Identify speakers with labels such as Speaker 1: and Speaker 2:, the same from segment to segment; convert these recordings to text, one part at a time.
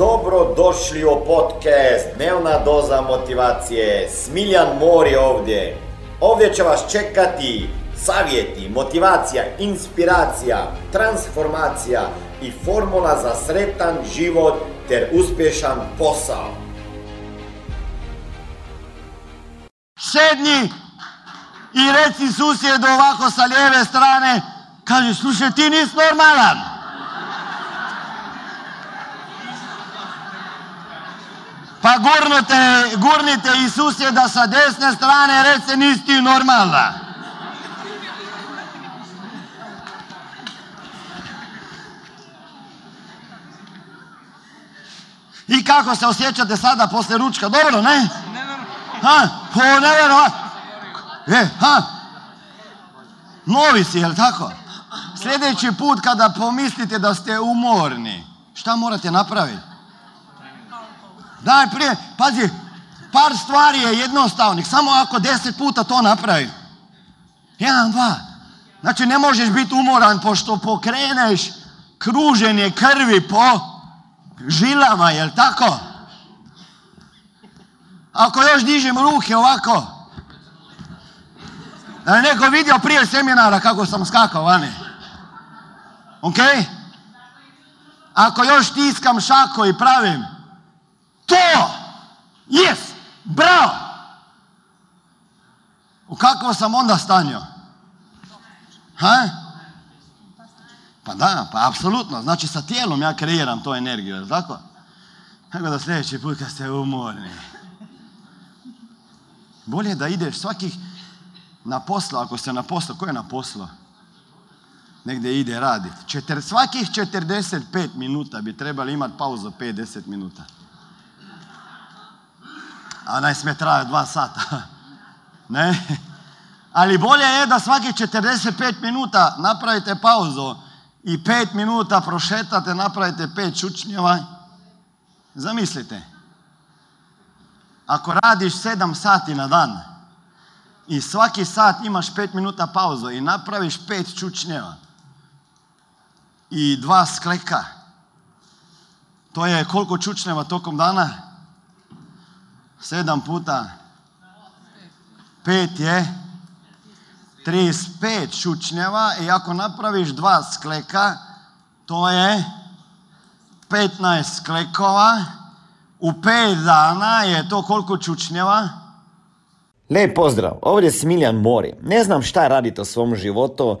Speaker 1: Dobro došli u podcast Dnevna doza motivacije. Smiljan Mor je ovdje. Ovdje će vas čekati savjeti, motivacija, inspiracija, transformacija i formula za sretan život ter uspješan posao.
Speaker 2: Sedni i reci susjedu ovako sa lijeve strane, kaže, slušaj, ti nisi normalan. Pa gurnite, gurnite i susjeda sa desne strane, reci, nisi ti normalna. I kako se osjećate sada poslije ručka? Dobro, ne? Ha? Po nevjerovat. E, ha? Novi si, jel tako? Sljedeći put kada pomislite da ste umorni, šta morate napraviti? Daj prije, pazi, par stvari je jednostavnih, samo ako deset puta to napravi. Jedan, dva. Znači ne možeš biti umoran pošto pokreneš kruženje krvi po žilama, jel tako? Ako još dižem ruke ovako, da je neko vidio prije seminara kako sam skakao vani. Ok? Ako još tiskam šako i pravim to, yes, bravo. U kakvo sam onda stanio? Ha? Pa da, pa apsolutno. Znači sa tijelom ja kreiram tu energiju, jel tako? Tako da sljedeći put kad ste umorni. Bolje da ideš svakih na posla, ako ste na poslu, ko je na poslu? Negdje ide raditi. Svakih 45 minuta bi trebali imati pauzu 5-10 minuta. A naj sme traje dva sata. Ne? Ali bolje je da svakih 45 minuta napravite pauzu i 5 minuta prošetate, napravite 5 čučnjeva. Zamislite. Ako radiš 7 sati na dan i svaki sat imaš 5 minuta pauzu i napraviš 5 čučnjeva i dva skleka, to je koliko čučnjeva tokom dana? 7 puta 5 je 35 čučnjeva i ako napraviš dva skleka, to je 15 sklekova. U 5 dana je to koliko čučnjeva?
Speaker 1: Lijep pozdrav, ovdje je Smiljan Mori. Ne znam šta radite u svom životu,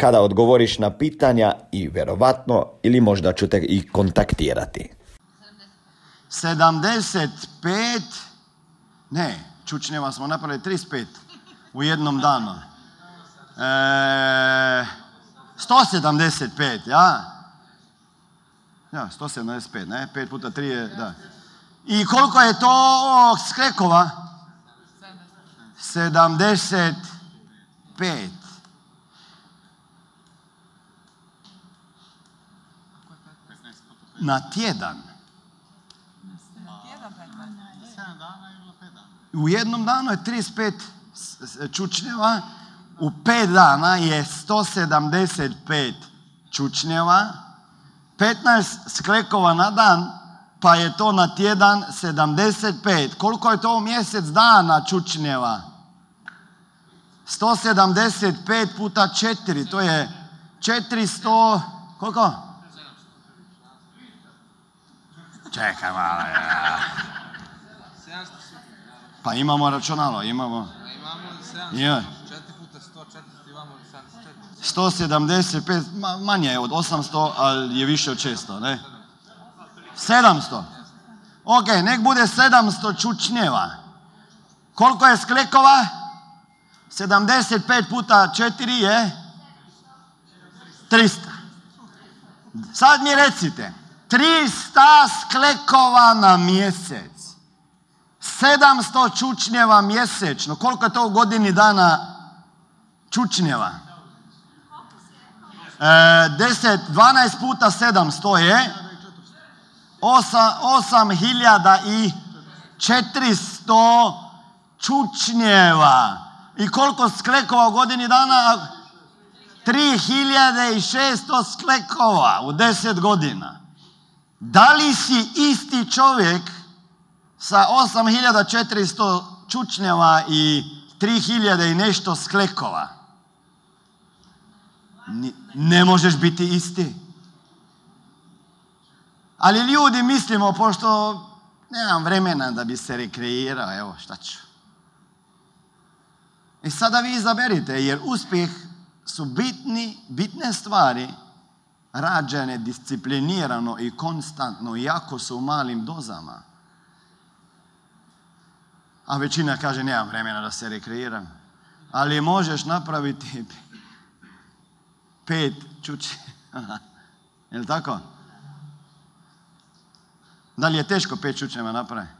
Speaker 1: kada odgovoriš na pitanja i vjerovatno ili možda ću te i kontaktirati.
Speaker 2: 75, ne, čučnjeva smo napravili 35 u jednom danu. E, 175, ja? Ja, 175, ne? 5 puta 3 je, da. I koliko je to sklekova? 75. Na tjedan. U jednom danu je 35 čučnjeva, u 5 dana je 175 čučnjeva, 15 sklekova na dan, pa je to na tjedan 75. Koliko je to u mjesec dana čučnjeva? 175 puta 4, to je 400, koliko? Čekaj malo. Ja. Pa imamo računalo, imamo.
Speaker 3: Imamo 700,
Speaker 2: Ja.
Speaker 3: 4 puta 100,
Speaker 2: 175, ma- manje je od 800, ali je više od 600, ne? 700. Ok, nek bude 700 čučnjeva. Koliko je sklekova? 75 puta 4 je 300. Sad mi recite, 300 sklekova na mjesec. 700 čučnjeva mjesečno. Koliko je to u godini dana čučnjeva? E, 10, 12 puta 700 je 8400 čučnjeva. I koliko sklekova u godini dana? 3600 sklekova u 10 godina. Da li si isti čovjek sa 8400 čučnjeva i 3000 i nešto sklekova? Ne možeš biti isti. Ali ljudi mislimo, pošto nemam vremena da bi se rekreirao, evo šta ću. I sada vi izaberite, jer uspjeh su bitni, bitne stvari rađene disciplinirano i konstantno, iako su u malim dozama. A većina kaže, nemam vremena da se rekreiram. Ali možeš napraviti pet čuči. Je li tako? Da li je teško pet čučnjeva napraviti?